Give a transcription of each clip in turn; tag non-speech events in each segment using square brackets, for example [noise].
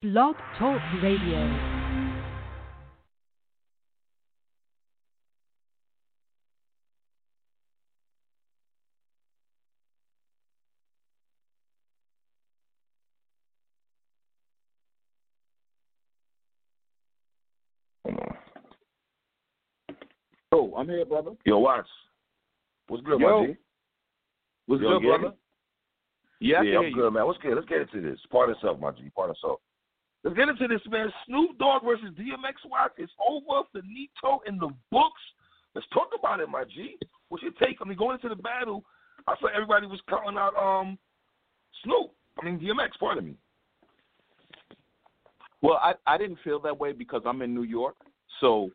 Blog Talk Radio. Oh, I'm here, brother. Yo, Watts. What's good, Yo. my G? What's Yo, good, you brother? Yeah, I yeah, can I'm good, man. What's good? Let's get into this. Part yourself, my G. Part yourself. Let's get into this, man. Snoop Dogg versus DMX Watts. It's over. Finito in the books. Let's talk about it, my G. What's your take? I mean, going into the battle, I thought everybody was calling out um Snoop. I mean, DMX. Pardon me. Well, I I didn't feel that way because I'm in New York. So,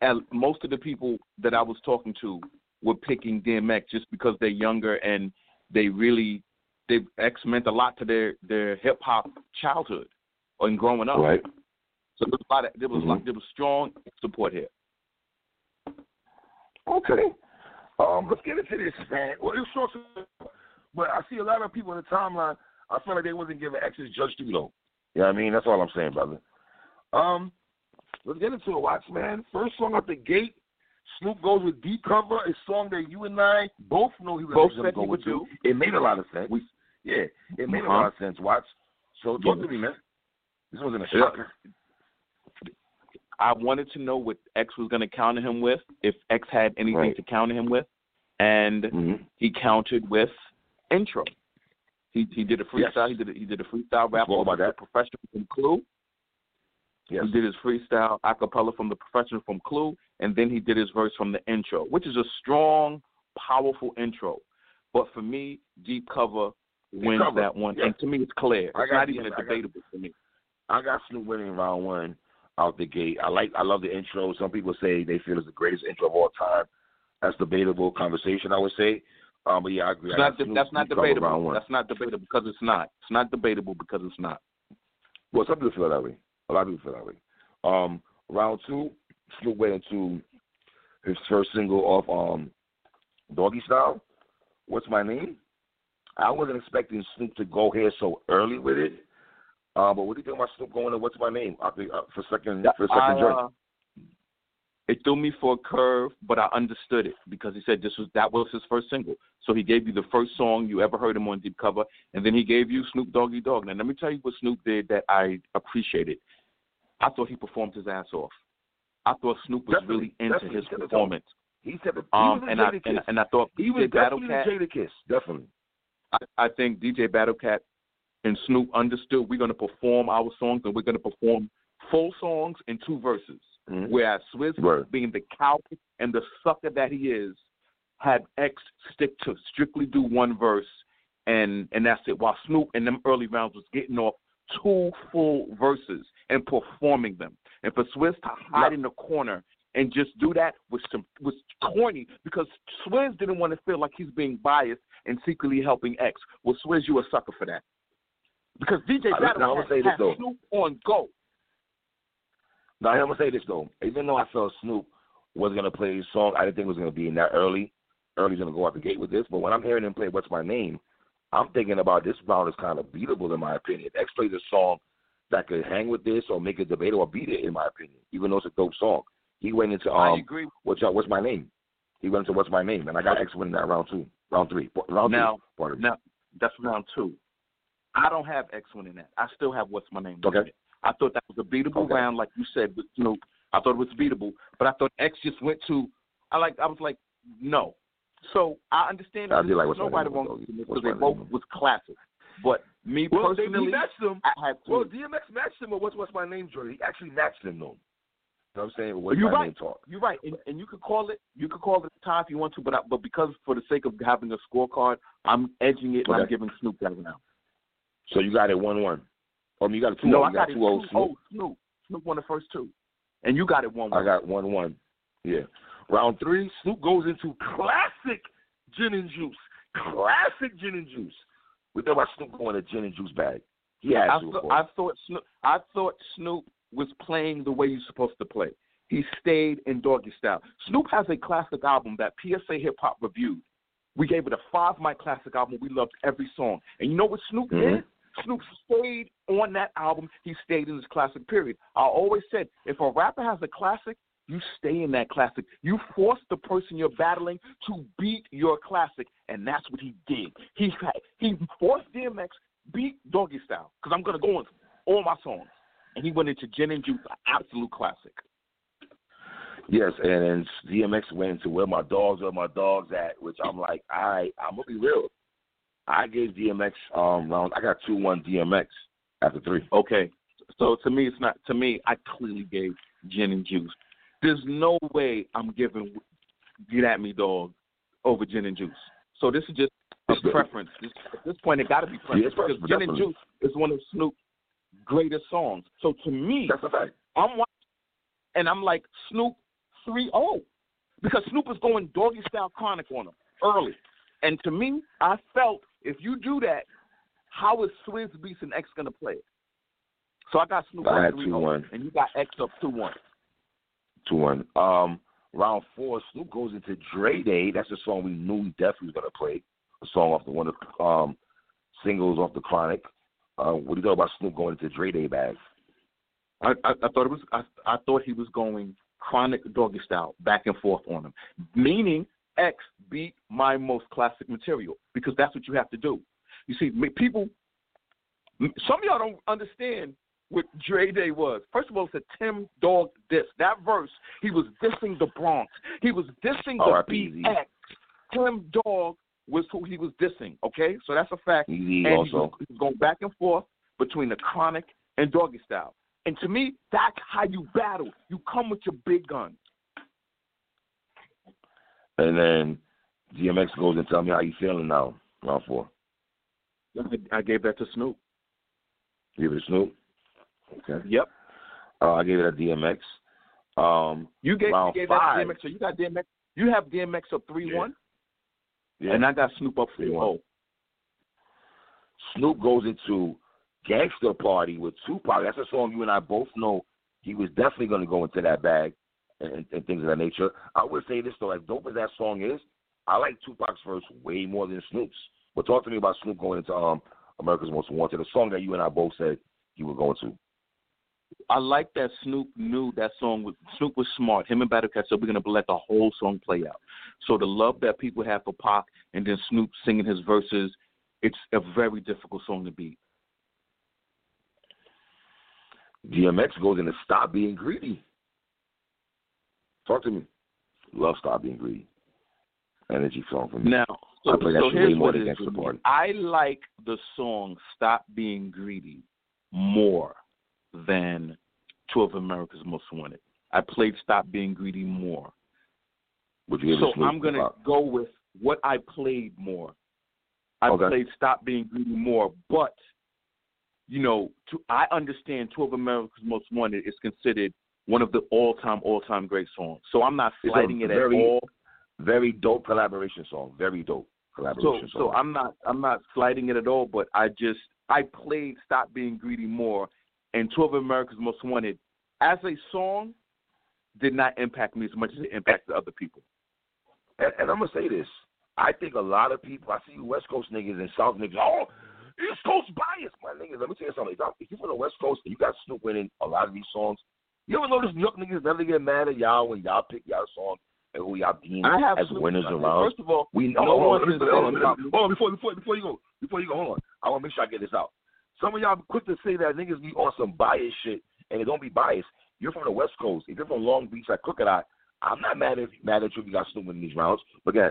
and most of the people that I was talking to were picking DMX just because they're younger and they really they X meant a lot to their their hip hop childhood and growing up. Right. So there was a lot of, there was a lot, Mhm. there was strong support here. Okay. Um, let's get into this, man. Well, it's short, but I see a lot of people in the timeline. I feel like they wasn't giving his judge though. You know what I mean? That's all I'm saying, brother. Um, let's get into it, Watch, man. First song out the gate. Snoop goes with deep cover, a song that you and I both know he was Both going said to go he would with. do. It made a lot of sense. We- yeah, it made a Uh-huh. lot of sense, Watch. So talk Yeah. to me, man. This wasn't a shocker. I wanted to know what X was going to counter him with, if X had anything Right. to counter him with, and Mm-hmm. he countered with intro. He he did a Yes. freestyle. He did a, he did a freestyle rap over about the professional from Clue. Yes. He did his freestyle a cappella from the professional from Clue, and then he did his verse from the intro, which is a strong, powerful intro. But for me, Deep Cover wins Cover, that one, yes. and to me, it's clear. I not even a debatable for me. I got Snoop winning round one out the gate. I like I love the intro. Some people say they feel it's the greatest intro of all time. That's debatable conversation, I would say. Um, but yeah, I agree. I not Snoop that's not deep round debatable. That's not debatable because it's not. It's not debatable because it's not. Well, some people feel that way. A lot of people feel that way. Um, round two, Snoop went into his first single off um, Doggy Style. What's my name? I wasn't expecting Snoop to go here so early with it. Uh, but what do you think about Snoop going to What's My Name? I think uh, for second for second I, joint. uh, it threw me for a curve, but I understood it because he said this was that was his first single. So he gave you the first song you ever heard him on deep cover, and then he gave you Snoop Doggy Dogg. Now let me tell you what Snoop did that I appreciated. I thought he performed his ass off. I thought Snoop was Definitely, really into his performance. He said he Um, and I and, and I thought he was DJ Battle definitely Cat. Jadakiss. Definitely. I, I think DJ Battlecat and Snoop understood we're going to perform our songs and we're going to perform full songs in two verses. Mhm. Whereas Swizz, Word. being the coward and the sucker that he is, had X stick to strictly do one verse and and that's it. While Snoop in them early rounds was getting off two full verses and performing them. And for Swizz to hide in the corner and just do that was some was corny because Swizz didn't want to feel like he's being biased and secretly helping X. Well, Swizz, you a sucker for that. Because DJ I- Battle now, I'ma had, say this, had though. Snoop on go. Now I'm gonna say this though. Even though I felt Snoop was gonna play his song, I didn't think it was gonna be in that early. Early's gonna go out the gate with this. But when I'm hearing him play "What's My Name," I'm thinking about this round is kind of beatable in my opinion. X plays a song that could hang with this or make a debate or beat it in my opinion. Even though it's a dope song, he went into I um, agree. what's what's my name? He went into what's my name, and I got X winning that round two, round three, round Now- two. Now that's round two. I don't have X winning that. I still have what's my name. Okay. I thought that was a beatable Okay. round, like you said with Snoop. I thought it was beatable, but I thought X just went to. I like. I was like, no. So I understand. That like nobody wrong though. with this What's because they both was classic. But me Well, they, personally, he matched him. I had to. Well, DMX matched him with what's what's my name, Jordan. He actually matched him though. You know what I'm saying? What's You're right. You're right, and, and you could call it you could call it a tie if you want to, but I, but because for the sake of having a scorecard, I'm edging it and I'm giving Snoop that round. So you got it one one. Or you got a two. No, oh. I got got it two oh two Snoop. oh Snoop. Snoop won the first two, and you got it one one. I got one one. Yeah. Round three, Snoop goes into classic gin and juice. Classic gin and juice. We thought about Snoop going to gin and juice bag. He had I, thought. I thought Snoop. I thought Snoop was playing the way you're supposed to play. He stayed in doggy style. Snoop has a classic album that PSA Hip Hop reviewed. We gave it a five mic classic album. We loved every song. And you know what Snoop Mhm. did? Snoop stayed on that album. He stayed in his classic period. I always said, if a rapper has a classic, you stay in that classic. You force the person you're battling to beat your classic, and that's what he did. He he forced DMX beat Doggy Style because I'm gonna go on all my songs, and he went into Gin and Juice, absolute classic. Yes, and then DMX went into where my dogs are, my dogs at, which I'm like, all right, I'm gonna be real. I gave DMX um round. I got two one DMX after three. Okay, so to me, it's not. To me, I clearly gave Gin and Juice. There's no way I'm giving Get at Me Dog over Gin and Juice. So this is just a preference. This, at this point, it got to be preference yeah, because Gin and Juice is one of Snoop's greatest songs. So to me, that's a fact. I'm watching, and I'm like Snoop 3-0 because Snoop is going doggy style chronic on him early. And to me, I felt if you do that, how is Swizz Beatz and X going to play it? So I got Snoop I had 3 and you got X up 2 1. 2 1. Um, round four, Snoop goes into Dre Day. That's a song we knew he definitely was going to play. A song off the one of um, singles off the Chronic. Uh, what do you know about Snoop going into Dre Day bag? I, I, I thought it was. I, I thought he was going chronic doggy style, back and forth on him, meaning X beat my most classic material because that's what you have to do. You see, people, some of y'all don't understand what Dre Day was. First of all, it's a Tim Dog diss. That verse, he was dissing the Bronx. He was dissing the BX. Tim Dog was who he was dissing. Okay, so that's a fact. Easy and also. He was going back and forth between the chronic and doggy style. And to me, that's how you battle. You come with your big guns. And then DMX goes and tell me how you feeling now, round four. I gave that to Snoop. Give it to Snoop. Okay. Yep. Uh, I gave it to DMX. Um, you gave, you gave five. that DMX. So you got DMX. You have DMX up three yeah. one. Yeah. And I got Snoop up three one. Snoop goes into Gangster Party with Tupac. That's a song you and I both know. He was definitely going to go into that bag and, and things of that nature. I would say this though, as dope as that song is, I like Tupac's verse way more than Snoop's. But talk to me about Snoop going into um America's Most Wanted, a song that you and I both said you were going to. I like that Snoop knew that song was Snoop was smart. Him and Battle Cat said we're gonna let the whole song play out. So the love that people have for Pac and then Snoop singing his verses, it's a very difficult song to beat. DMX goes into Stop Being Greedy. Talk to me. Love Stop Being Greedy. Energy song for me. Now, so, I play that so here's way more what than it is Gangsta with. Party. I like the song "Stop Being Greedy" more than Two of America's Most Wanted. I played "Stop Being Greedy" more. Would you so I'm gonna about? go with what I played more. I Okay. played "Stop Being Greedy" more, but you know, to, I understand "Two of America's Most Wanted" is considered one of the all-time, all-time great songs. So I'm not slighting it very at all. Very dope collaboration song. Very dope So, collaboration so song. I'm not I'm not slighting it at all, but I just I played "Stop Being Greedy" more, and "Two of America's Most Wanted" as a song did not impact me as much as it impacted other people. and, and I'm gonna say this. I think a lot of people. I see West Coast niggas and South niggas. Oh, East Coast bias, my niggas. Let me tell you something. If you're from the West Coast and you got Snoop winning a lot of these songs, you ever notice New York niggas never get mad at y'all when y'all pick y'all song and who y'all deem as winners I mean, around? First of all, We no hold on, hold on, hold on, hold on, hold on, before before before you go before you go, hold on. I want to make sure I get this out. Some of y'all quick to say that niggas be on some bias shit, and it don't be biased. You're from the West Coast. If you're from Long Beach, like Crooked I, I'm not mad if mad at you if you got Snoop in these rounds. But again,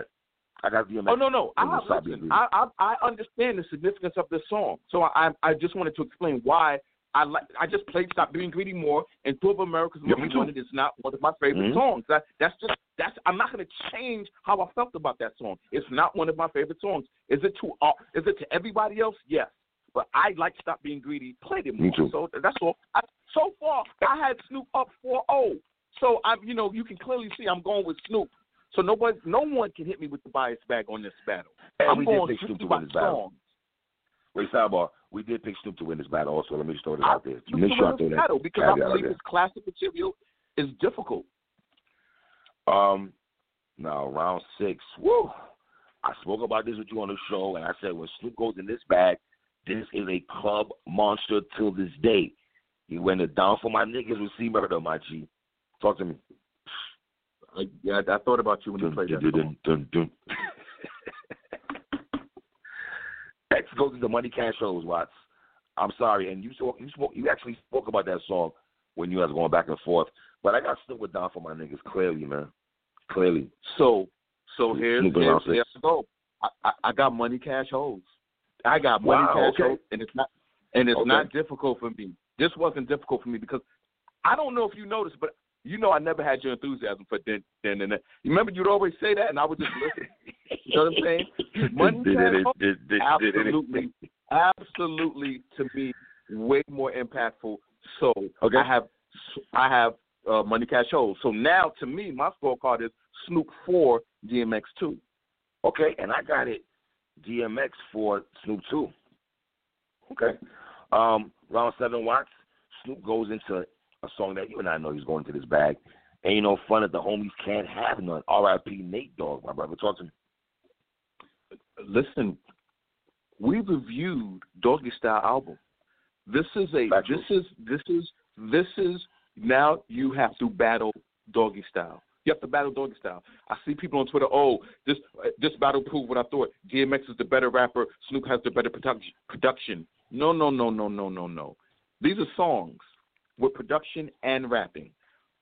I got to DMX. Oh no, no. I, listen, I, I I understand the significance of this song, so I I just wanted to explain why I like. I just played "Stop Being Greedy" more, and "Two of America's Yeah, Most. Wanted" is not one of my favorite Mhm. songs. That that's just that's. I'm not going to change how I felt about that song. It's not one of my favorite songs. Is it to uh, Is it to everybody else? Yes, but I like "Stop Being Greedy." Played it more. So that's all. I, so far, I had Snoop up 4-0. So I'm, you know, you can clearly see I'm going with Snoop. So nobody, no one can hit me with the bias bag on this battle. And I'm we going did Snoop strictly to by win this battle. song. Wait, sidebar. We did pick Snoop to win this battle. Also, let me just throw this out there. Make sure I throw that. battle because I believe there. his classic material is difficult. Um, now round six. Woo! I spoke about this with you on the show, and I said when Snoop goes in this bag, This is a club monster till this day. He went it down for my niggas with C Murder, my G. Talk to me. I, yeah, I thought about you when you played that. Dun, dun, dun, X goes into Money Cash Hoes, Watts. I'm sorry, and you spoke, you spoke, you actually spoke about that song when you guys were going back and forth. But I got stuck with down for my niggas clearly, man. Clearly. So, so here's here's, here's go. I, I, I got Money Cash Hoes. I got Money wow, Cash okay. holes, and it's not and it's Okay. not difficult for me. This wasn't difficult for me because I don't know if you noticed, but you know I never had your enthusiasm for then then and then. Remember you'd always say that, and I would just listen. [laughs] You know what I'm saying? [laughs] Money Did Cash it- Holes, did- did- did it- absolutely, absolutely to me way more impactful. So Okay. I have I have uh, Money Cash Hoes. So now to me, my scorecard is Snoop four, DMX two. Okay, and I got it DMX for Snoop two. Okay. Um, round seven watts, Snoop goes into a song that you and I know he's going to this bag. Ain't no fun if the homies can't have none. R.I.P. Nate Dogg, my brother. Talk to me. Listen, we reviewed Doggy Style album. This is a Factual. this is this is this is now you have to battle Doggy Style. You have to battle Doggy Style. I see people on Twitter. Oh, this this battle proved what I thought. DMX is the better rapper. Snoop has the better production. Production. No, no, no, no, no, no, no. These are songs with production and rapping.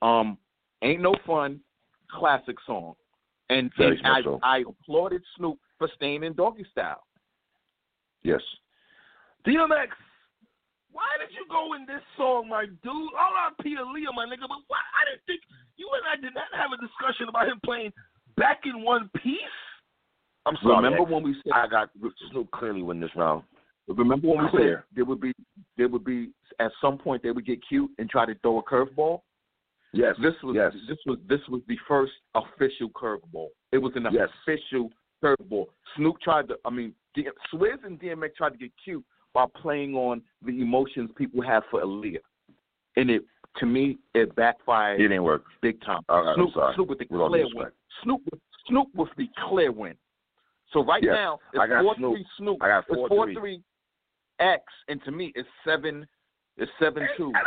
Um, ain't no fun. Classic song. And, and I. I applauded Snoop for staying in Doggy Style. Yes. DMX, why did you go in this song, my dude? R.I.P. Aaliyah, my nigga. But why? I didn't think you and I did not have a discussion about him playing back in one piece. I'm sorry. Remember X. when we said I got Snoop clearly win this round. Remember when we said there would be there would be at some point they would get cute and try to throw a curveball. Yes. This was yes. this was this was the first official curveball. It was an Yes. official Snoop tried to. I mean, Swizz and DMX tried to get cute by playing on the emotions people have for Aaliyah, and it to me it backfired It didn't work. big time. All right, I'm Snoop, sorry. Snoop with the With clear win. Snoop with Snoop with the clear win. So right Yes, now it's four Snoop. three Snoop. I got it's 4-3. three X, and to me it's seven. It's seven two. I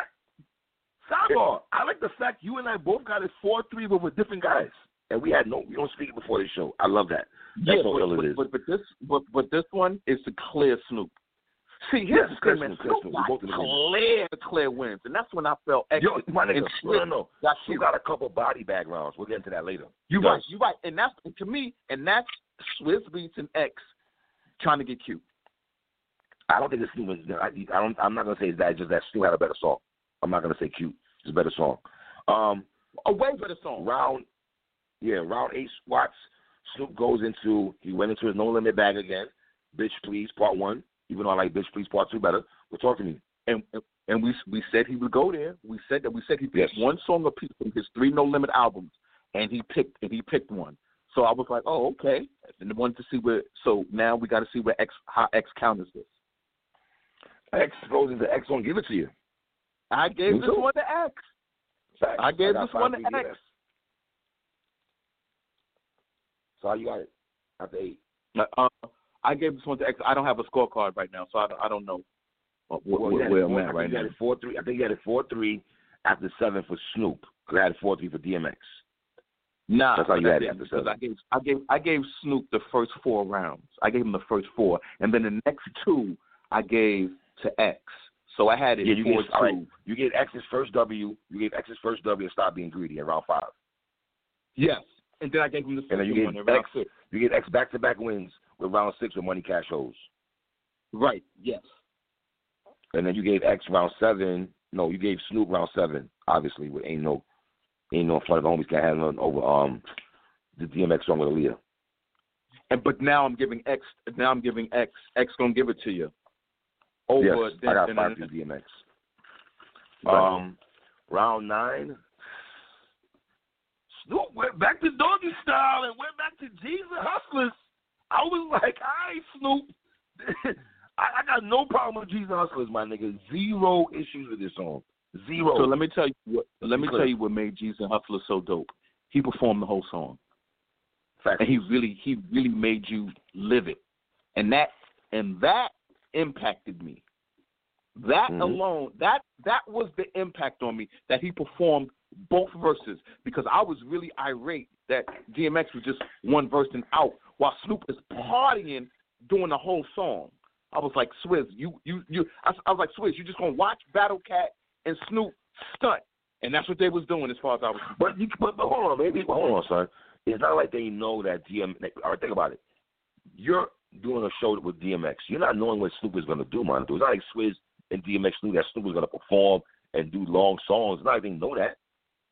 Sidebar. I like the fact you and I both got it four three, but with different guys, and we had no. We don't speak before the show. I love that. That's Yeah, how but, ill it but, but but this but but this one is the clear Snoop. See, Yes, here's the clear thing, man. Snoop, clear Snoop Snoop. We got both in agreement. clear, clear wins, and that's when I felt X Yo, my nigga, no, no, Snoop no. got You got a couple body backgrounds. We'll get into that later. You Yes. right, you right, and that's to me, and that's Swizz Beatz and X trying to get cute. I don't think it's Snoop. is- I, I don't. I'm not gonna say it's that. Just that Snoop had a better song. I'm not gonna say cute. It's a better song. Um, A way better song. round, yeah, round eight spots. Snoop goes into. He went into his no limit bag again. Bitch, please, part one. Even though I like Bitch, please, part two better. But talk to me. and and we we said he would go there. We said that we said he picked Yes. one song apiece from his three No Limit albums, and he picked and he picked one. So I was like, oh okay, and wanted to see where. So now we got to see where X how X counters this. X goes into X won't give it to you. I gave Me this too. one to X. Facts. I gave got this one to X. DMX. So how you got it? After eight. Uh, I gave this one to X. I don't have a scorecard right now, so I don't, I don't know Well, wh- he had where it I'm at I right now. four three. I think he had it four three after seven for Snoop. 'cause I had it four three for DMX. Nah, That's how you had it I after seven. I gave I gave I gave Snoop the first four rounds. I gave him the first four, and then the next two I gave to X. So I had it Yeah, you four gave all right. two. You gave X's first W. You gave X's first W and stop being greedy in round five. Yes, and then I gave him the And then second you gave in round X. six. You gave X back to back wins with round six with Money Cash Hoes. Right. Yes. And then you gave X round seven. No, you gave Snoop round seven. Obviously, with ain't no, ain't no front of the homies can't have none over um the DMX song with Aaliyah. And but now I'm giving X. Now I'm giving X. X gonna give it to you. Over. yes, then, I got five then- DMX. Right. Um, round nine. Went back to doggy style and went back to G's and Hustlers. I was [laughs] like, all right, Snoop. [laughs] I, I got no problem with G's and Hustlers, my nigga. Zero issues with this song. Zero. So let me tell you what. Let me tell you what made G's and Hustler so dope. He performed the whole song. Facts. and he really he really made you live it and that and that impacted me. That Mhm. alone, that that was the impact on me that he performed both verses because I was really irate that DMX was just one verse and out while Snoop is partying doing the whole song. I was like, Swizz, you you you. I, I was like, Swizz, you just gonna watch Battle Cat and Snoop stunt, and that's what they was doing as far as I was. But you, but, but hold on, baby, hold on, son. It's not like they know that DM. All right, think about it. You're doing a show with DMX. You're not knowing what Snoop is going to do, man. It's not like Swizz and DMX knew that Snoop was going to perform and do long songs. Not like they know that.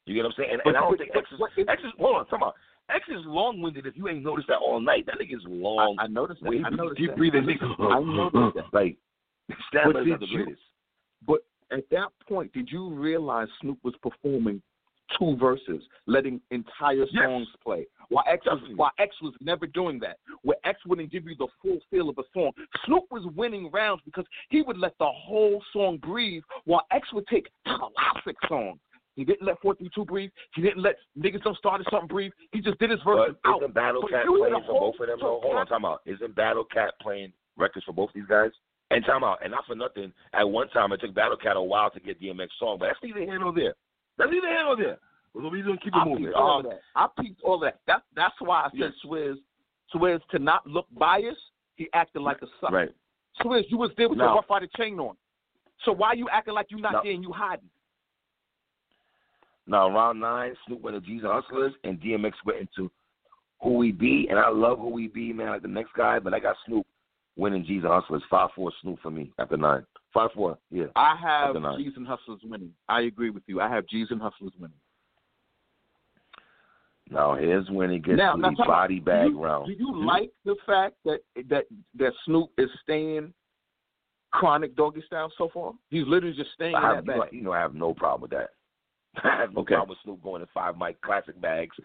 You get what I'm saying? And, and I don't think X is, X is hold on, talk about X is long winded. If you ain't noticed that all night, that nigga's long. I, I noticed that. way I noticed [laughs] deep that. breathing. I noticed that. Like But Stanley's not the you- greatest. But at that point, did you realize Snoop was performing two verses, letting entire Yes. songs play? While X was while X was never doing that, where X wouldn't give you the full feel of a song. Snoop was winning rounds because he would let the whole song breathe, while X would take classic songs. He didn't let 432 breathe. He didn't let niggas don't start something breathe. He just did his verse But out. isn't Battle But Cat playing for both of them? Hold on, time out. Isn't Battle Cat playing records for both these guys? And time out. And not for nothing, at one time it took Battle Cat a while to get DMX song, but that's neither here nor there. That's neither here nor there. We're gonna keep it I moving. peeped all Um, that. I peeped all that. That's that's why I said Yes. Swizz, Swizz to not look biased. He acted like a sucker. right. Swizz, you was there with Now- your Ruff Ryder chain on. So why you acting like you not Now- there and you hiding? Now round nine, Snoop went to G's and Hustlers, and DMX went into Who We Be, and I love Who We Be, man, like the next guy, but I got Snoop winning G's and Hustlers, five four Snoop for me after nine, five four, yeah. I have. G's and Hustlers winning. I agree with you. I have G's and Hustlers winning. Now here's when it gets Now, to now the body bag you, round. Do you Hmm? like the fact that that that Snoop is staying chronic doggy style so far? He's literally just staying I in have, that you, know, bag. you know, I have no problem with that. I have no Okay. problem with Snoop going to five mic classic bags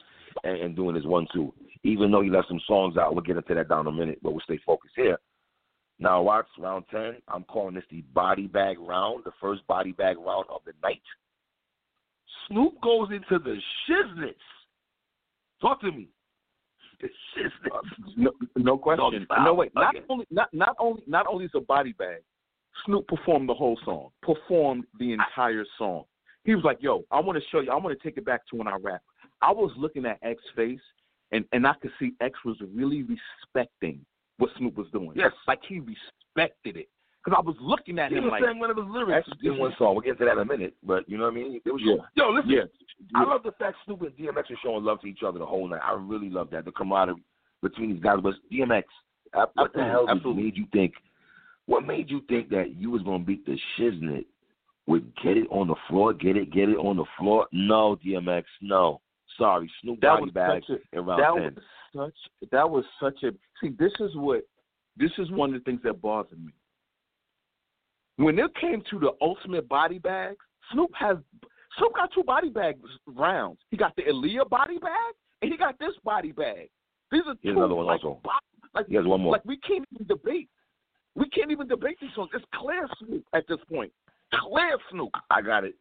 and, and doing his one two. Even though he left some songs out, we'll get into that down in a minute, but we'll stay focused here. Now, watch round ten. I'm calling this the body bag round, the first body bag round of the night. Snoop goes into the shiznits. Talk to me. The shiznits. No, no question. Style. No wait. Not Okay. only not not only not only is a body bag. Snoop performed the whole song. Performed the entire song. He was like, "Yo, I want to show you. I want to take it back to when I rap." I was looking at X face, and and I could see X was really respecting what Snoop was doing. Yes. like he respected it. Because I was looking at He him was like, saying one of his lyrics in one song. We'll get into that in a minute, but you know what I mean. It was Yeah. Yo, listen. "Yeah, I love the fact Snoop and DMX are showing love to each other the whole night. I really love that. The camaraderie between these guys. But DMX, uh, what the hell absolutely. made you think? What made you think that you was gonna beat the shiznit with get it on the floor, get it, get it on the floor? No, DMX, no. Sorry, Snoop that body was bag such a, in round that ten. was such that was such a see this is what this is one of the things that bothered me when it came to the ultimate body bags snoop has snoop got two body bag rounds he got the Aaliyah body bag and he got this body bag these are Here's two another one like, also. like, He has one more. like we can't even debate we can't even debate these songs it's clear snoop at this point clear snoop I got it.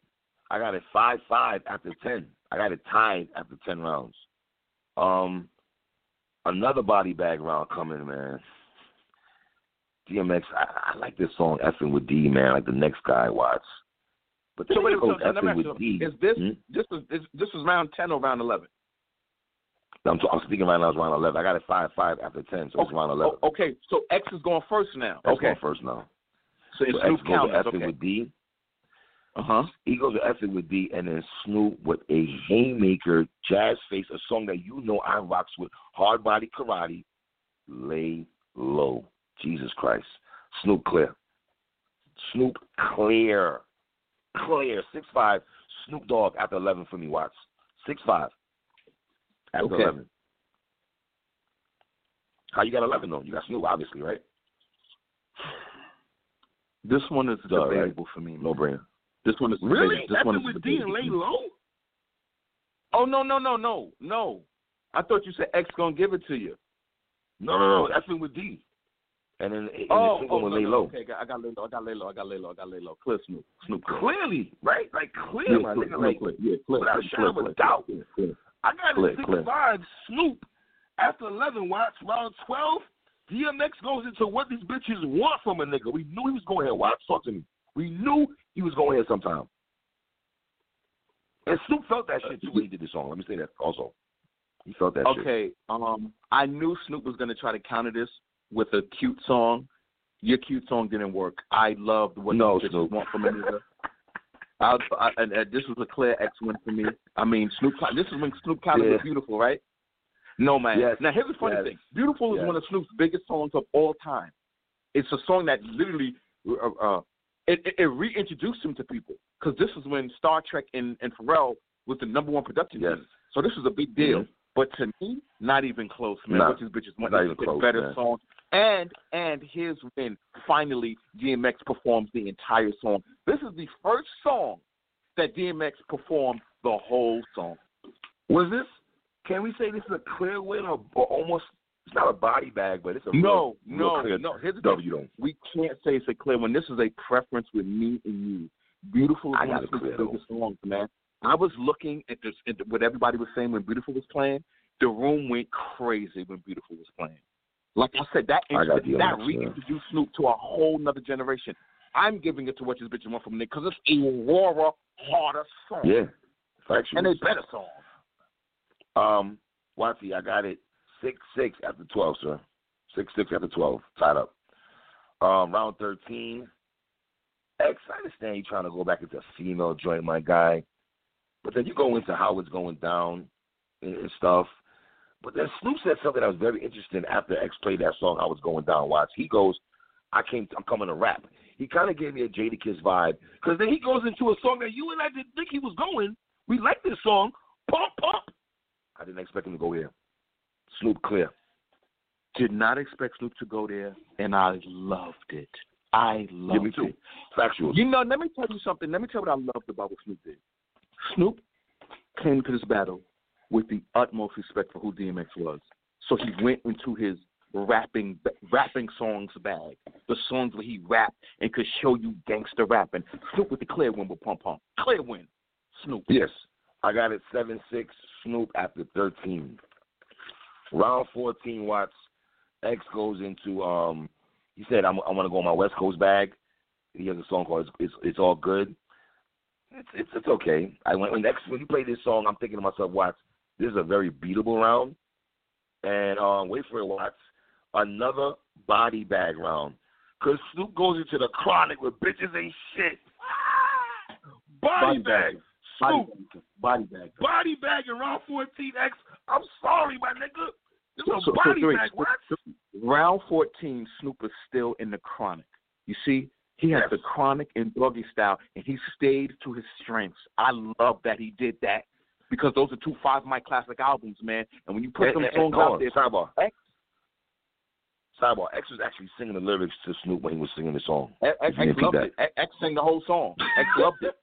I got it five five after ten. I got it tied after ten rounds. Um, another body bag round coming, man. DMX, I, I like this song "Effing with D," man. Like the next guy, watch. But so wait, so, "Effing with D." is this Hmm? this is this, this is round 10 or round 11 I'm, I'm speaking right now. It's round eleven. I got it five five after ten, so it's round eleven. Okay, so X is going first now. That's okay, going first now. so it's So Snoop X goes. "Effing Okay. with D." Uh huh. He goes to Effing with D, and then Snoop with a haymaker, jazz face, a song that you know I rocks with, hard body karate, lay low. Jesus Christ, Snoop clear, Snoop clear, clear. Six five, Snoop Dogg after eleven for me. Watch six five after Okay. eleven. How you got eleven though? You got Snoop obviously, right? This one is Duh, right? for me. No brainer. This one is Really? debatable. This one is debatable for me. low. Oh no no no no no! I thought you said X gonna give it to you. No, no, no. Effing with D. And then and oh, the single oh with no, lay no, low. Okay, I got lay low. I got lay low. I got lay low. I got lay low. Clear Snoop. Snoop. Clearly, right? Like clearly, my clear, nigga. clear, Like clear. Yeah, clear. without a shadow of a doubt. clear, clear. I got Clear, it six clear. five Snoop after eleven. Watch round twelve. DMX goes into what these bitches want from a nigga. We knew he was going here. Watch, talk to me. We knew he was going here sometime. And Snoop felt that shit too when he did the song. Let me say that also. He felt that shit. Okay, um, I knew Snoop was gonna try to counter this with a cute song. Your cute song didn't work. I loved what No, you Snoop. want from nigga. I, I, and, and this was a clear X win for me. I mean, Snoop. This is when Snoop of Yeah. was beautiful, right? No man. Yes, Now here's the funny yes, thing. Beautiful is one of Snoop's biggest songs of all time. It's a song that literally, uh, uh, it, it, it reintroduced him to people because this was when Star Trak and, and Pharrell was the number one production Yes. team. So this was a big deal. Mhm. But to me, not even close, man. Nah, What these bitches want not is even a close, better man. song. And and here's when finally DMX performs the entire song. This is the first song that DMX performed the whole song. Was this? Can we say this is a clear win or, or almost? It's not a body bag, but it's a No, real, no, real no. Here's the thing. W. Though. We can't say it's a clear one. This is a preference with me and you. Beautiful I got of clear, songs, man. I was looking at this at what everybody was saying when Beautiful was playing. The room went crazy when Beautiful was playing. Like I said, that I that reintroduced Snoop to a whole nother generation. I'm giving it to what this bitch want from Nick because it's a rawer, harder song. Yeah, factual. And a better song. Um, Watsy, I got it six six after twelve, sir. Six six after twelve, tied up. Um, round thirteen. X, I understand you trying to go back into a female joint, my guy, but then you go into how it's going down and, and stuff. But then Snoop said something that was very interesting after X played that song, "How It's Going Down." Watch, he goes, "I came, I'm coming to rap." He kind of gave me a Jadakiss vibe because then he goes into a song that you and I didn't think he was going. We like this song, pump pump. I didn't expect him to go here. Snoop clear. Did not expect Snoop to go there, and I loved it. I loved Yeah, me too. it. Factual. You know, let me tell you something. Let me tell you what I loved about what Snoop did. Snoop came to this battle with the utmost respect for who DMX was. So he went into his rapping rapping songs bag, the songs where he rapped and could show you gangster rapping. Snoop with the clear win with Pump Pump. Clear win. Snoop. Yes. I got it 7 6, Snoop after 13. Round 14, Watts. X goes into, um, he said, I'm, I want to go on my West Coast bag. He has a song called It's, it's, it's All Good. It's, it's, it's okay. I went, when X, when he played this song, I'm thinking to myself, Watts, this is a very beatable round. And um, wait for it, Watts. Another body bag round. Because Snoop goes into the chronic with bitches ain't shit. [laughs] Body, Body bag. bag. Snoop. Body bag. Body bag in round 14X. I'm sorry, my nigga. This is a So- so body three. Round 14, Snoop is still in the chronic. You see, he has Yes. the chronic and doggy style, and he stayed to his strengths. I love that he did that because those are two five mic classic albums, man. And when you put And- them and- songs out on, there, Sidebar. X, Sidebar. X was actually singing the lyrics to Snoop when he was singing the song. X, X loved that. it. X, X sang the whole song. X loved it.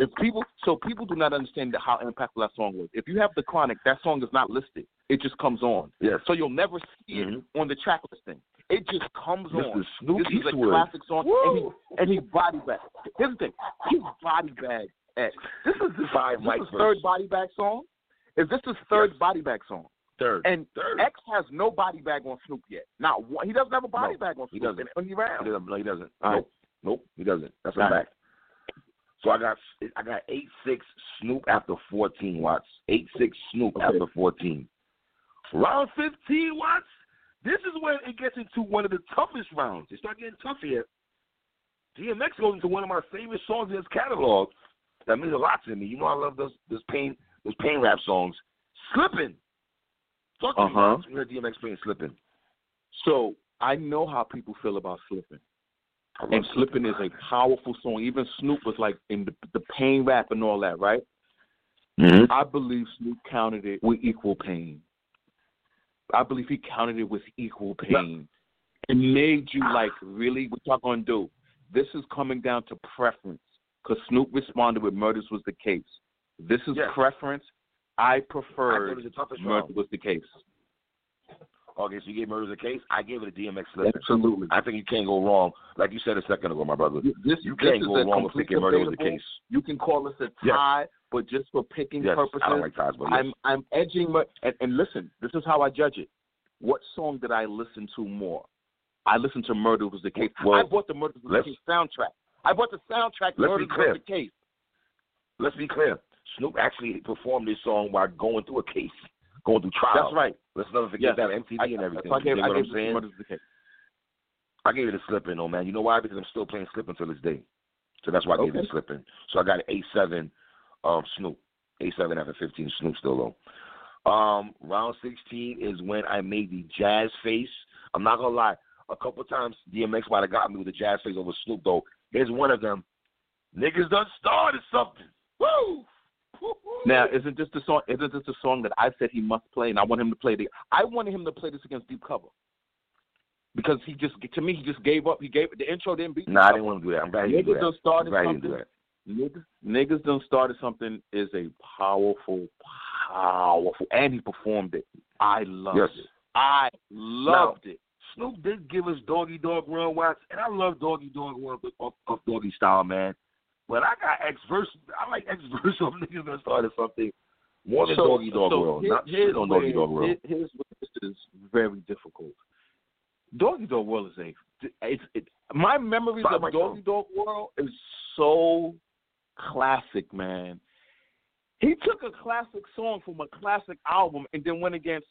If people, so people do not understand how impactful that song was. If you have the chronic, that song is not listed. It just comes on. Yes. So you'll never see it mm-hmm. on the track listing. It just comes Mr. on. Snoop this is a classic song, and Woo! he, and he body bag. Here's the thing: he body bag X. This is his, Five this mic is third body bag song. Is this his third Yes. body bag song? Third. And Third. X has no body bag on Snoop yet. Not one. He doesn't have a body No, bag on he doesn't. in any He round. doesn't. No, he doesn't. All right. Nope. Nope. He doesn't. That's a All right. fact. So I got I got eight six Snoop after fourteen watts. Eight six Snoop Okay. after fourteen. Round fifteen watts. This is when it gets into one of the toughest rounds. It start getting tough here. DMX goes into one of my favorite songs in his catalog. That means a lot to me. You know I love those those pain those pain rap songs. Slipping. Talk to Uh-huh. When you heard DMX playing Slipping. So I know how people feel about Slipping. I And Slipping is a powerful song. Even Snoop was like in the, the pain rap and all that, right? Mm-hmm. I believe Snoop counted it with equal pain. I believe he counted it with equal pain. It made you like, really, what y'all gonna do? This is coming down to preference. Because Snoop responded with murders was the case. This is Yes. preference. I I preferred thought it was the toughest murder was the case. Okay, so you gave Murder's a case. I gave it a DMX. Absolutely. I think you can't go wrong. Like you said a second ago, my brother. This, You can't go wrong with thinking murder was the case. You can call this a Yes. tie, but just for picking Yes, purposes, I don't like ties, but yes. I'm I'm edging. My, and, and listen, this is how I judge it. what song did I listen to more? I listened to Murder Was the Case. Well, I bought the Murder Was the Case soundtrack. I bought the soundtrack. Let's be Murder clear. Was the Case. Let's be clear. Snoop actually performed this song while going through a case, going trial. That's right. Let's never forget Yes. that MTV I, and everything. I, I you gave, I what gave I'm saying? The Case. I gave it a slipping, though, man. You know why? Because I'm still playing slipping to this day. So that's why I gave it Okay. a slipping. So I got an eight seven, um, Snoop. A7 after fifteen, Snoop still low. Um, round sixteen is when I made the jazz face. I'm not gonna lie. A couple times DMX might have got me with the jazz face over Snoop though. Here's one of them. Niggas done started something. Woo! Now, isn't this the song? Isn't this the song that I said he must play, and I want him to play the? I wanted him to play this against Deep Cover because he just, to me, he just gave up. He gave the intro didn't beat. Nah, I didn't want to do that. I'm glad didn't do Niggas that. done I'm started didn't something. Niggas, niggas done started something is a powerful, powerful, and he performed it. I loved Yes. it. I loved it. Snoop did give us Doggy Dog Run Watts, and I love Doggy Dog Run off, off Doggy Style, man. But I got X verse. I like X [laughs] verse of niggas that started something more than Doggy Dog so World. here- Not shit on Doggy Dog World. here- Here's this is very difficult. Doggy Dog World is a. It's it, my memories of Doggy Dog World is so classic, man. He took a classic song from a classic album and then went against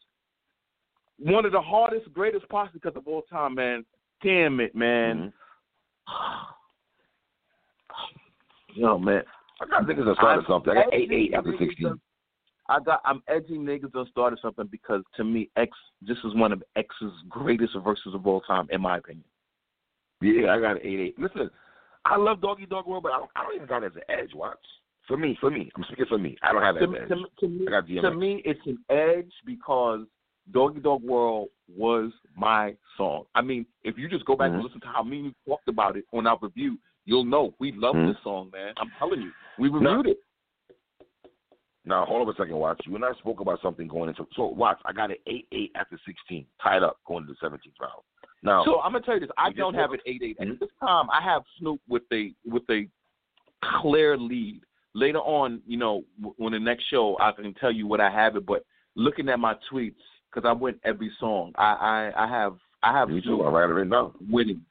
one of the hardest, greatest posse of all time, man. Damn it, man. [sighs] [sighs] [sighs] Mhm. Yo, man. I got niggas that started I'm something. I got eight eight after sixteen. I got I'm edgy niggas done started something because to me X this is one of X's greatest verses of all time in my opinion. Yeah, I got an eight eight. Listen, I love Doggy Dog World, but I don't, I don't even got it as an edge. Watch for me, for me. I'm speaking for me. I don't have it To, edge. to, me- to me, I got to me it's an edge because Doggy Dog World was my song. I mean, if you just go back Mhm. and listen to how me and you talked about it on our review, you'll know we love Mhm. this song, man. I'm telling you, we reviewed it. Now hold on a second, Watch. You and I spoke about something going into so Watch. I got an eight eight after sixteen, tied up going to the seventeenth round. Now So I'm gonna tell you this. I don't have an eight eight. At this time, I have Snoop with a with a clear lead. Later on, you know, when the next show, I can tell you what I have it. But looking at my tweets, because I went every song, I I, I have I have me too. Snoop I write it written down. winning.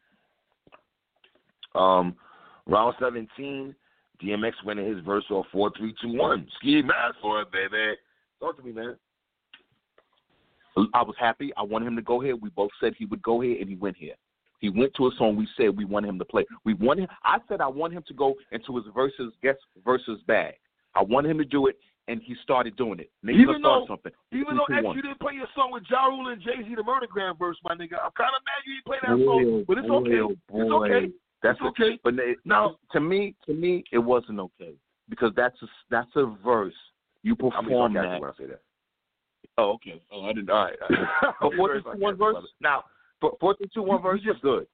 Um, round seventeen, DMX winning his verse off four three two one. Ski mask for it, baby. Talk to me, man. I was happy. I wanted him to go here. We both said he would go here, and he went here. He went to a song we said we wanted him to play. We wanted. I said I want him to go into his verses, guest versus bag. I wanted him to do it, and he started doing it. Niggas Even though- something. Even though X, you didn't play your song with Ja Rule and Jay Z, the Murder Murdergram verse, my nigga. I'm kind of mad you didn't play that song, but it's okay. Boy, It's okay. That's It's okay. But it, Now- to me, to me, it wasn't okay because that's a that's a verse. You perform that. when I say that. Oh, okay. Oh, I didn't. All right. But I'll be very four two one verse. Now, four four two one you verse is good.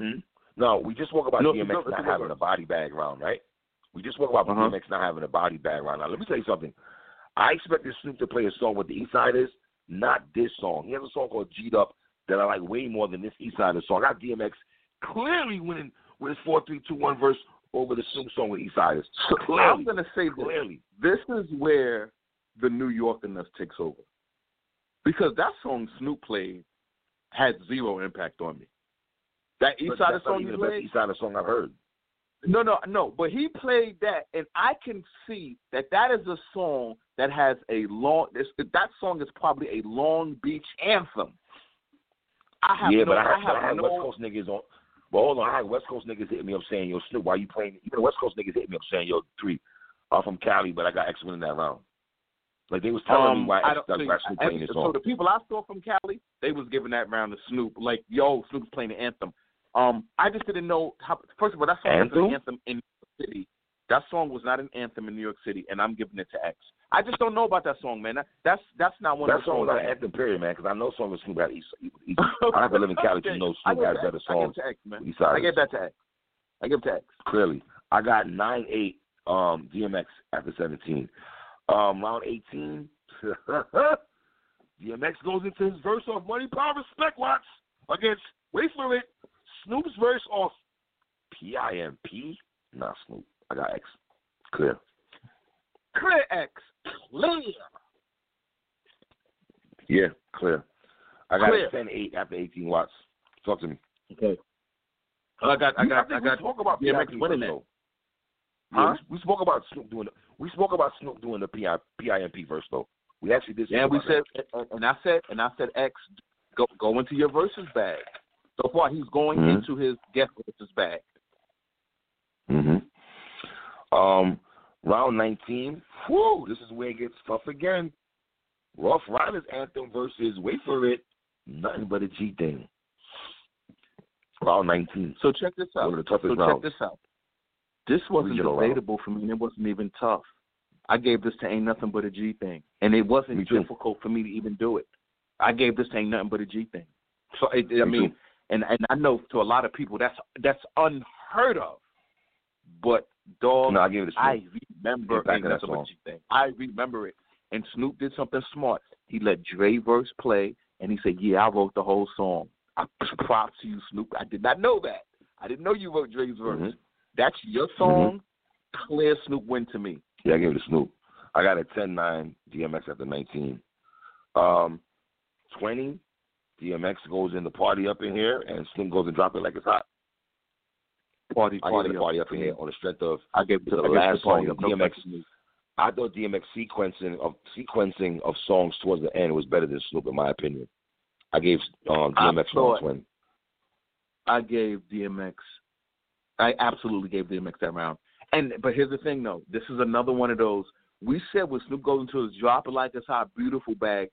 Hmm? No, we just spoke about No, DMX it's a not having a body bag round, right? We just spoke about Uh-huh. DMX not having a body bag round. Now, let me tell you something. I expected Snoop to play a song with the East Siders, not this song. He has a song called G'd Up that I like way more than this East Siders song. I got DMX clearly winning with his 4 3 2 1 verse over the Snoop song with East Siders. I'm gonna say this. Clearly. This is where the New Yorkerness takes over because that song Snoop played had zero impact on me. That East But Side not song he even the best played. Eastside song I've heard. No, no, no. But he played that, and I can see that that is a song that has a long. That song is probably a Long Beach anthem. I have yeah, no. but I I but I have no. West Coast niggas on. But hold on, I had West Coast niggas hitting me up saying, "Yo, Snoop, why you playing?" Even West Coast niggas hitting me up saying, "Yo, three, I'm from Cali, but I got X winning that round." Like they was telling me Um, why I X that's why Snoop playing this so song. the people I saw from Cali, they was giving that round to Snoop. Like, yo, Snoop's playing the anthem. Um, I just didn't know how. First of all, that song was Anthem? an anthem in New York City. That song was not an anthem in New York City, and I'm giving it to X. I just don't know about that song, man. That, that's that's not one That of the song was songs. not an anthem, period, man. Because I know songs with Snoop got East. East [laughs] I have to live in Cali to know I Snoop give to better give songs. it to X, man. I give that to X. I give it to X. Clearly, I got nine eight. Um, DMX after seventeen. Um, round eighteen. [laughs] DMX goes into his verse off Money, Power, Respect, Watch against. Wait for it. Snoop's verse off P-I-M-P. Not Snoop. I got X. Clear. Clear X. Clear. Yeah, clear. I got Clear. a 10-8 after 18 watts. Talk to me. Okay. I got, I got, think I got. we spoke about DMX PIP winning first, it. Huh? Yeah, we, we spoke about Snoop doing. The, we spoke about Snoop doing the PI, PIMP verse though. We actually did. Yeah, we said, and- and I said, and I said, X, go go into your verses bag. So far, he's going Mhm. into his guest verses bag. that. Um, round 19. Whew, this is where it gets tough again. Ruff Ryders anthem versus wait for it, nothing but a G thing. Round 19. So check this out. One of the toughest so check rounds. this out. This wasn't Regional round. debatable for me, and it wasn't even tough. I gave this to ain't nothing but a G thing, and it wasn't Me too. difficult for me to even do it. I gave this to ain't nothing but a G thing. So it, I mean, too. and and I know to a lot of people that's that's unheard of. But dog, No, I give it Snoop. I remember Get back ain't to that nothing but a song. I remember it. And Snoop did something smart. He let Dre verse play, and he said, "Yeah, I wrote the whole song." I, [laughs] props to you, Snoop. I did not know that. I didn't know you wrote Dre's verse. Mhm. That's your song. Clear Snoop win to me. Yeah, I gave it to Snoop. I got a 10-9 DMX after 19. Um, 20, DMX goes in the party up in here, and Snoop goes and drop it like it's hot. Party, I party, party up in here on the strength of I gave to the last song. No DMX. I thought DMX sequencing of sequencing of songs towards the end was better than Snoop, in my opinion. I gave um, I DMX thought- round 20. I gave DMX. I absolutely gave DMX that round. And but here's the thing, though. This is another one of those. We said when Snoop goes into his drop it like it's hot, beautiful bag.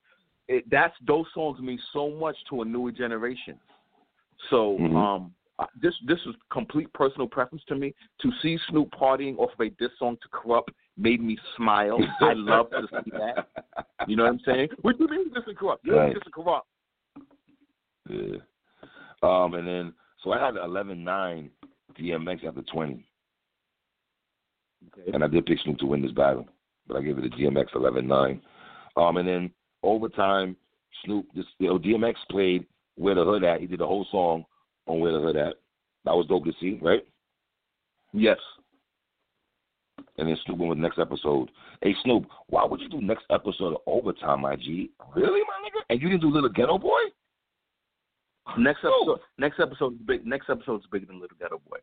It, that's those songs mean so much to a newer generation. So Mhm. um, This this is complete personal preference to me. To see Snoop partying off of a diss song to Kurupt made me smile. I love to see that. You know what I'm saying? What do you mean this is Kurupt? Yeah, Right. this is Kurupt. Yeah. Um, and then so I had 11-9 DMX after 20. Okay. and I did pick Snoop to win this battle, but I gave it to DMX 11-9. Um, and then overtime, Snoop, this, you know, DMX played "Where the Hood At." He did the whole song on "Where the Hood At." That was dope to see, right? Yes. And then Snoop went with next episode. Hey Snoop, why would you do next episode of overtime, my G? Really, my nigga? And you didn't do Little Ghetto Boy? Next Snoop. episode. Next episode is big. Next episode is bigger than Little Ghetto Boy.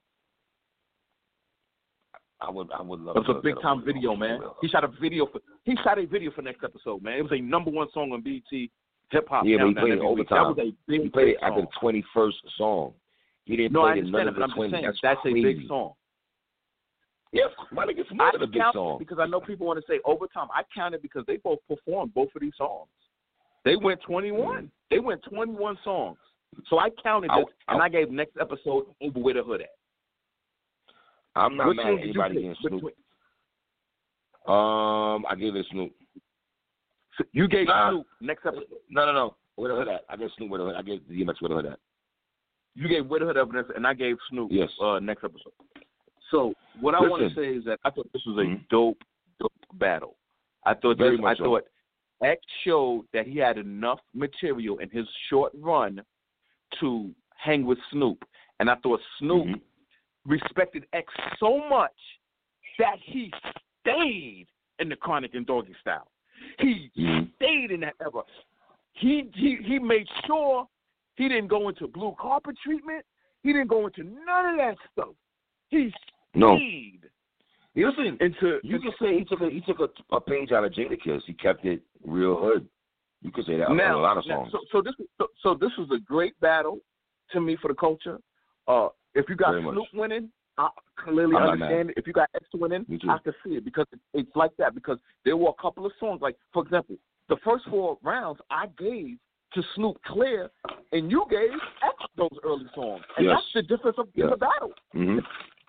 I would, I would love. It's a big time video, man. He shot a video for. He shot a video for next episode, man. It was a number one song on BT Hip Hop. Yeah, but he played it overtime. That was a big, He played big it at the twenty first song. He didn't No, I play it none of the twenty. saying That's, that's a big song. Yes, my nigga, it's I than a big song. because I know people want to say overtime. I counted because they both performed both of these songs. They went 21. They went 21 songs. So I counted I- this, and I- I gave next episode over with the hood at. I'm not Which mad at anybody getting Snoop. Um, I gave it to Snoop. You gave Nah. Snoop next episode. No, no, no. Where the hood at? I gave Snoop where the hood. I gave DMX where the hood at. You gave Widowhood evidence, and I gave Snoop Yes. uh, next episode. So what I want to say is that I thought this was a Mhm. dope, dope battle. I thought Very this, I so. thought X showed that he had enough material in his short run to hang with Snoop, and I thought Snoop Mhm. respected X so much that he stayed in the Chronic and Doggystyle. He Mhm. stayed in that era. He he he made sure he didn't go into blue carpet treatment. He didn't go into none of that stuff. He No. stayed Hey, Listen, into you can say he took a he took a, a page out of Jadakiss. He kept it real hood. You could say that on a lot of now, songs. so, so this so, so this was a great battle to me for the culture. Uh, if you got Very much. Snoop winning, I clearly I'm understand it. If you got X winning. I can see it because it's like that. Because there were a couple of songs, like for example, the first four rounds I gave to Snoop Clear, and you gave X those early songs, and Yes. that's the difference of in Yeah. the battle. hmm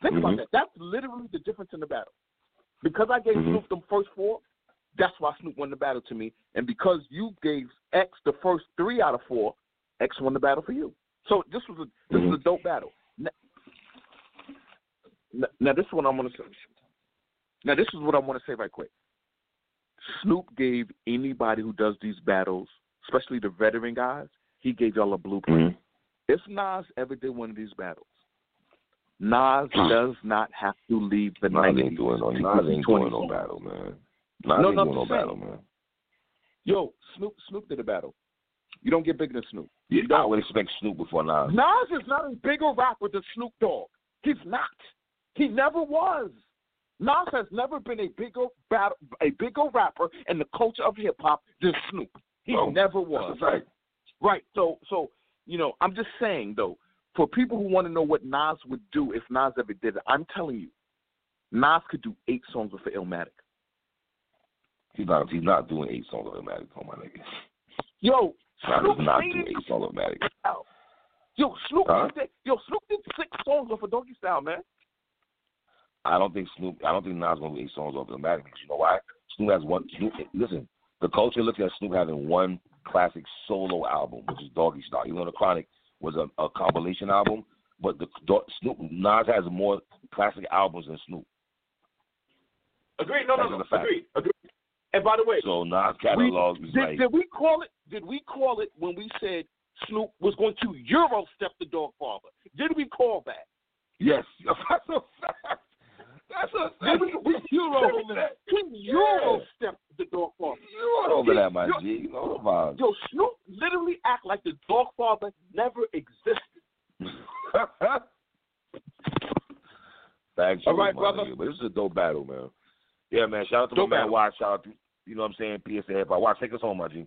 Think about Mhm. that. That's literally the difference in the battle. Because I gave Mhm. Snoop them first four, that's why Snoop won the battle to me. And because you gave X the first three out of four, X won the battle for you. So this was a this was a dope battle. Now, now this is what I want to say. Now this is what I want to say right quick. Snoop gave anybody who does these battles, especially the veteran guys, he gave y'all a blueprint. Mhm. If Nas ever did one of these battles, Nas does not have to leave the Nas 90s. ain't doing no Nas ain't 20 doing no battle, man. Nas No, ain't no, doing no I'm battle, man. Yo, Snoop Snoop did a battle. You don't get bigger than Snoop. Yeah, You don't. I would expect Snoop before Nas. Nas is not a bigger rapper than Snoop Dogg. He's not. He never was. Nas has never been a bigger bat- a bigger rapper in the culture of hip hop than Snoop. He No, never was. fact. Right. So so you know, I'm just saying though, for people who want to know what Nas would do if Nas ever did it, I'm telling you, Nas could do eight songs with Illmatic. He's not. He's not doing eight songs of Illmatic. Oh my nigga. Yo, Snoop not doing eight songs of out. Yo, Snoop Huh? did, yo, Snoop did six songs off of Doggystyle, man. I don't think Snoop. I don't think Nas gonna do eight songs off Illmatic because you know why? Snoop has one. Snoop, listen, the culture looks at Snoop having one classic solo album, which is Doggystyle. Even though the Chronic was a, a compilation album, but the Do- Snoop Nas has more classic albums than Snoop. Agreed. No, no, That's no. fact. Agreed. Agreed. And by the way, So Nas we, catalog is did, like did we call it? Did we call it when we said Snoop was going to Euro step the Doggfather? Did we call that? yes, [laughs] that's a fact. That's a Did we, we you [laughs] wrote over that. He Euro stepped the Doggfather. You wrote over that, my G. You know the vibes. Yo, Snoop literally act like the Doggfather never existed. [laughs] Thanks. All right, brother. nigga. But this is a dope battle, man. Yeah, man. Shout out to Dope my man battle. Watch. Shout out to you know what I'm saying. PSA Hip Hop. Watch. Take us home, my G.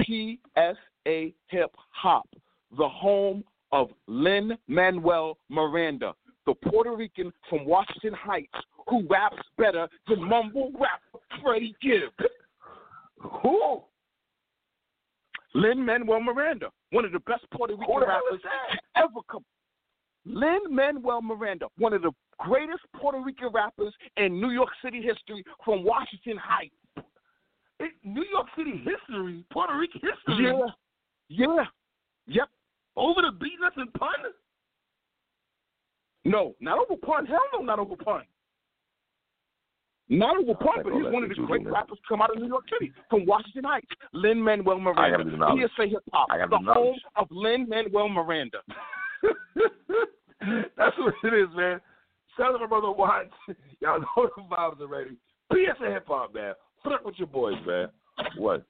PSA Hip Hop, the home of Lin Manuel Miranda, the Puerto Rican from Washington Heights who raps better than mumble rapper Freddie Gibbs. Who? Lin Manuel Miranda, one of the best Puerto Rican rappers ever come. Lin Manuel Miranda, one of the greatest Puerto Rican rappers in New York City history from Washington Heights. It, New York City history, Puerto Rican history. Yeah, yeah, yep. Over the beatnuts and pun. No, not over pun. Hell no, not over pun. Not over pun, but he's one of the great rappers to come out of New York City from Washington Heights. Lin Manuel I Miranda. gotta the knowledge. PSA Hip Hop. The the home of Lin Manuel Miranda. [laughs] That's what it is, man. Shout out to my brother Watts. [laughs] Y'all know the vibes already. PSA Hip Hop, man. Put up with your boys, man. What?